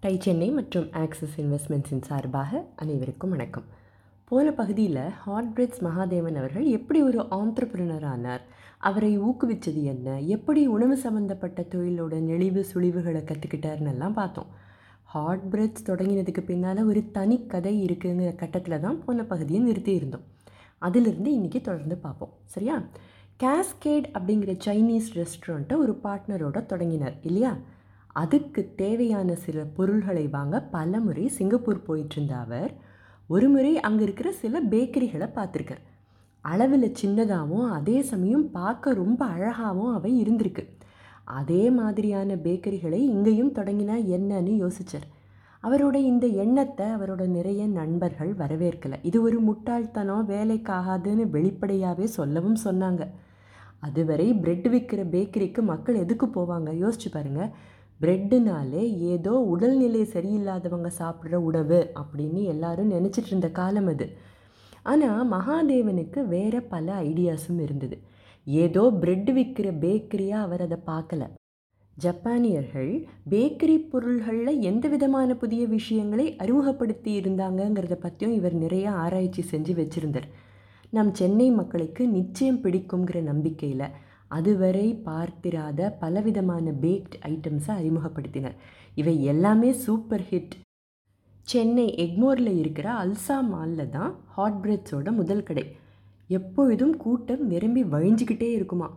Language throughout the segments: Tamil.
டை சென்னை மற்றும் ஆக்சிஸ் இன்வெஸ்ட்மெண்ட்ஸின் சார்பாக அனைவருக்கும் வணக்கம். போன பகுதியில் ஹாட் மகாதேவன் அவர்கள் எப்படி ஒரு ஆண்டர்பிரினர் ஆனார்? அவரை ஊக்குவிச்சது என்ன? எப்படி உணவு சம்மந்தப்பட்ட தொழிலோட நெளிவு சுழிவுகளை கற்றுக்கிட்டார்னு எல்லாம் பார்த்தோம். ஹார்ட் பிரெட்ஸ் தொடங்கினதுக்கு பின்னால் ஒரு தனி கதை இருக்குங்கிற கட்டத்தில் தான் போன பகுதியை நிறுத்தியிருந்தோம் அதிலிருந்து இன்றைக்கி தொடர்ந்து பார்ப்போம். சரியா? கேஸ்கேட் அப்படிங்கிற சைனீஸ் ரெஸ்டாரண்ட்டை ஒரு பார்ட்னரோட தொடங்கினார் இல்லையா? அதுக்கு தேவையான சில பொருள்களை வாங்க பல முறை சிங்கப்பூர் போயிட்டுருந்த அவர் ஒரு முறை அங்கே இருக்கிற சில பேக்கரிகளை பார்த்துருக்கார். அளவில் சின்னதாகவும் அதே சமயம் பார்க்க ரொம்ப அழகாகவும் அவை இருந்திருக்கு. அதே மாதிரியான பேக்கரிகளை இங்கேயும் தொடங்கினா என்னன்னு யோசிச்சார். அவரோட இந்த எண்ணத்தை அவரோட நிறைய நண்பர்கள் வரவேற்கலை. இது ஒரு முட்டாள்தனம் வேலைக்காகாதுன்னு வெளிப்படையாகவே சொல்லவும் சொன்னாங்க. அதுவரை பிரெட் விற்கிற பேக்கரிக்கு மக்கள் எதுக்கு போவாங்க? யோசிச்சு பாருங்கள் பிரெட்டுனாலே ஏதோ உடல்நிலை சரியில்லாதவங்க சாப்பிட்ற உணவு அப்படின்னு எல்லாரும் நினச்சிட்டு இருந்த காலம் அது. ஆனால் மகாதேவனுக்கு வேறு பல ஐடியாஸும் இருந்தது. ஏதோ பிரெட் விற்கிற பேக்கரியாக அவர் அதை பார்க்கல. ஜப்பானியர்கள் பேக்கரி பொருள்களில் எந்த விதமான புதிய விஷயங்களை அறிமுகப்படுத்தி இருந்தாங்கங்கிறத பற்றியும் இவர் நிறைய ஆராய்ச்சி செஞ்சு வச்சுருந்தார். நம் சென்னை மக்களுக்கு நிச்சயம் பிடிக்குங்கிற நம்பிக்கையில் அதுவரை பார்த்திராத பலவிதமான பேக்ட் ஐட்டம்ஸை அறிமுகப்படுத்தினர். இவை எல்லாமே சூப்பர் ஹிட் சென்னை எக்மோரில் இருக்கிற அல்சா மாலில் தான் ஹாட் பிரெட்ஸோட முதல் கடை. எப்பொழுதும் கூட்டம் நிரம்பி வழிஞ்சிக்கிட்டே இருக்குமா?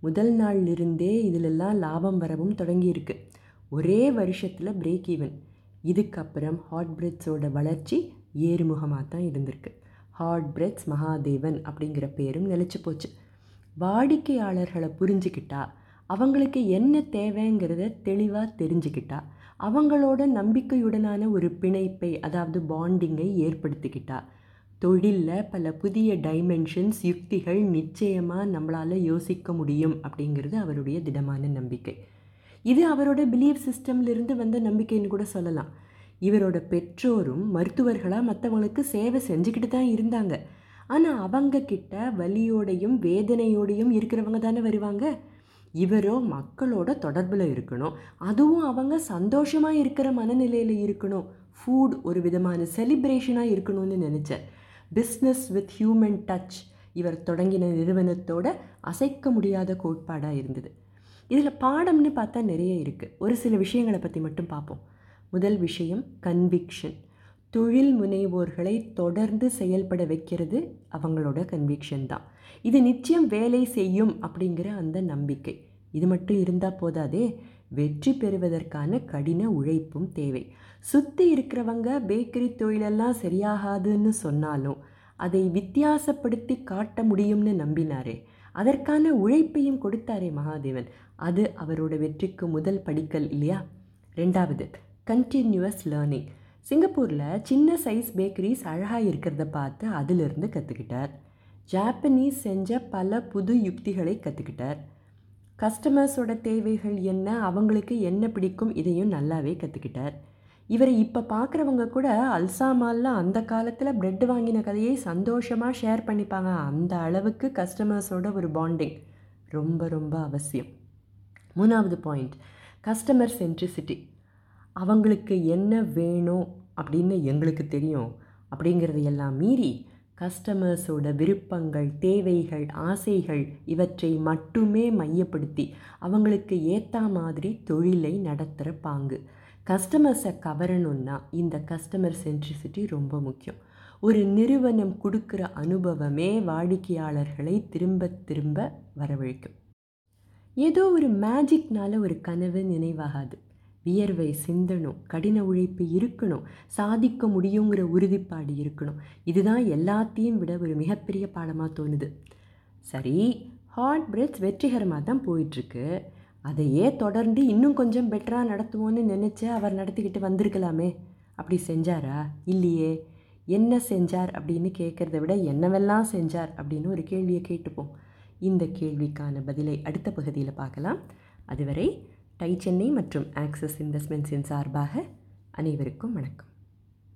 முதல் நாள்லிருந்தே இதிலெல்லாம் லாபம் வரவும் தொடங்கியிருக்கு. ஒரே வருஷத்தில் பிரேக் ஈவன் இதுக்கப்புறம் ஹாட் பிரெட்ஸோட வளர்ச்சி ஏறுமுகமாக தான் இருந்திருக்கு. ஹாட் பிரெட்ஸ் மகாதேவன் அப்படிங்கிற பேரும் நிலச்சி போச்சு. வாடிக்கையாளர்களை புரிஞ்சுக்கிட்டா அவங்களுக்கு என்ன தேவைங்கிறத தெளிவாக தெரிஞ்சுக்கிட்டா அவங்களோட நம்பிக்கையுடனான ஒரு பிணைப்பை அதாவது பாண்டிங்கை ஏற்படுத்திக்கிட்டா. தொழிலில் பல புதிய டைமென்ஷன்ஸ் யுக்திகள் நிச்சயமாக நம்மளால் யோசிக்க முடியும் அப்படிங்கிறது அவருடைய திடமான நம்பிக்கை. இது அவரோட பிலீஃப் சிஸ்டம்லேருந்து வந்த நம்பிக்கைன்னு கூட சொல்லலாம். இவரோட பெற்றோரும் மருத்துவர்களாக மற்றவங்களுக்கு சேவை செஞ்சுக்கிட்டு தான் இருந்தாங்க. ஆனால் அவங்க கிட்ட வலியோடையும் வேதனையோடையும் இருக்கிறவங்க தானே வருவாங்க. இவரோ மக்களோட தொடர்பில் இருக்கணும். அதுவும் அவங்க சந்தோஷமாக இருக்கிற மனநிலையில் இருக்கணும். ஃபுட் ஒரு விதமான செலிப்ரேஷனாக இருக்கணும்னு நினச்சார் பிஸ்னஸ் வித் ஹியூமன் டச் இவர் தொடங்கின நிறுவனத்தோட அசைக்க முடியாத கோட்பாடாக இருந்தது. இதில் பாடம்னு பார்த்தா நிறைய இருக்குது ஒரு சில விஷயங்களை பற்றி மட்டும் பார்ப்போம். முதல் விஷயம் கன்விக்ஷன் தொழில் முனைவோர்களை தொடர்ந்து செயல்பட வைக்கிறது அவங்களோட கன்விக்ஷன் தான். இது நிச்சயம் வேலை செய்யும் அப்படிங்கிற அந்த நம்பிக்கை. இது மட்டும் இருந்தால் போதாதே வெற்றி பெறுவதற்கான கடின உழைப்பும் தேவை. சுற்றி இருக்கிறவங்க பேக்கரி தொழிலெல்லாம் சரியாகாதுன்னு சொன்னாலும் அதை வித்தியாசப்படுத்தி காட்ட முடியும்னு நம்பினாரே அதற்கான உழைப்பையும் கொடுத்தாரே மகாதேவன். அது அவரோட வெற்றிக்கு முதல் படிக்கல் இல்லையா? ரெண்டாவது கண்டினியூவஸ் லேர்னிங் சிங்கப்பூரில் சின்ன சைஸ் பேக்கரிஸ் அழகாக இருக்கிறத பார்த்து அதிலிருந்து கற்றுக்கிட்டார் ஜாப்பனீஸ் செஞ்ச பல புது யுக்திகளை கற்றுக்கிட்டார் கஸ்டமர்ஸோட தேவைகள் என்ன அவங்களுக்கு என்ன பிடிக்கும் இதையும் நல்லாவே கற்றுக்கிட்டார் இவரை இப்போ பார்க்குறவங்க கூட அல்சாமால்லாம் அந்த காலத்தில் ப்ரெட் வாங்கின கதையை சந்தோஷமாக ஷேர் பண்ணிப்பாங்க. அந்த அளவுக்கு கஸ்டமர்ஸோட ஒரு பாண்டிங் ரொம்ப ரொம்ப அவசியம். மூணாவது பாயிண்ட் கஸ்டமர் சென்ட்ரிசிட்டி அவங்களுக்கு என்ன வேணும் அப்படின்னு எங்களுக்கு தெரியும். அப்படிங்கிறதையெல்லாம் மீறி கஸ்டமர்ஸோட விருப்பங்கள் தேவைகள் ஆசைகள் இவற்றை மட்டுமே மையப்படுத்தி அவங்களுக்கு ஏற்ற மாதிரி தொழிலை நடத்துகிற பாங்கு. கஸ்டமர்ஸை கவரணுன்னா இந்த கஸ்டமர் சென்ட்ரிசிட்டி ரொம்ப முக்கியம். ஒரு நிறுவனம் கொடுக்குற அனுபவமே வாடிக்கையாளர்களை திரும்ப திரும்ப வரவழைக்கும். ஏதோ ஒரு மேஜிக்னால் ஒரு கனவு நினைவாகாது. வியர்வை சிந்தணும் கடின உழைப்பு இருக்கணும் சாதிக்க முடியுங்கிற உறுதிப்பாடு இருக்கணும். இதுதான் எல்லாத்தையும் விட ஒரு மிகப்பெரிய பாடமாக தோணுது. சரி ஹார்ட் பிரெட்ஸ் வெற்றிகரமாக தான் போயிட்டுருக்கு. அதையே தொடர்ந்து இன்னும் கொஞ்சம் பெட்டராக நடத்துவோன்னு நினச்சி அவர் நடத்திக்கிட்டு வந்திருக்கலாமே. அப்படி செஞ்சாரா? இல்லையே. என்ன செஞ்சார் அப்படின்னு கேட்குறத விட என்னவெல்லாம் செஞ்சார் அப்படின்னு ஒரு கேள்வியை கேட்டுப்போம். இந்த கேள்விக்கான பதிலை அடுத்த பகுதியில் பார்க்கலாம். அதுவரை டை சென்னை மற்றும் ஆக்சிஸ் இன்வெஸ்ட்மெண்ட்ஸின் சார்பாக அனைவருக்கும் வணக்கம்.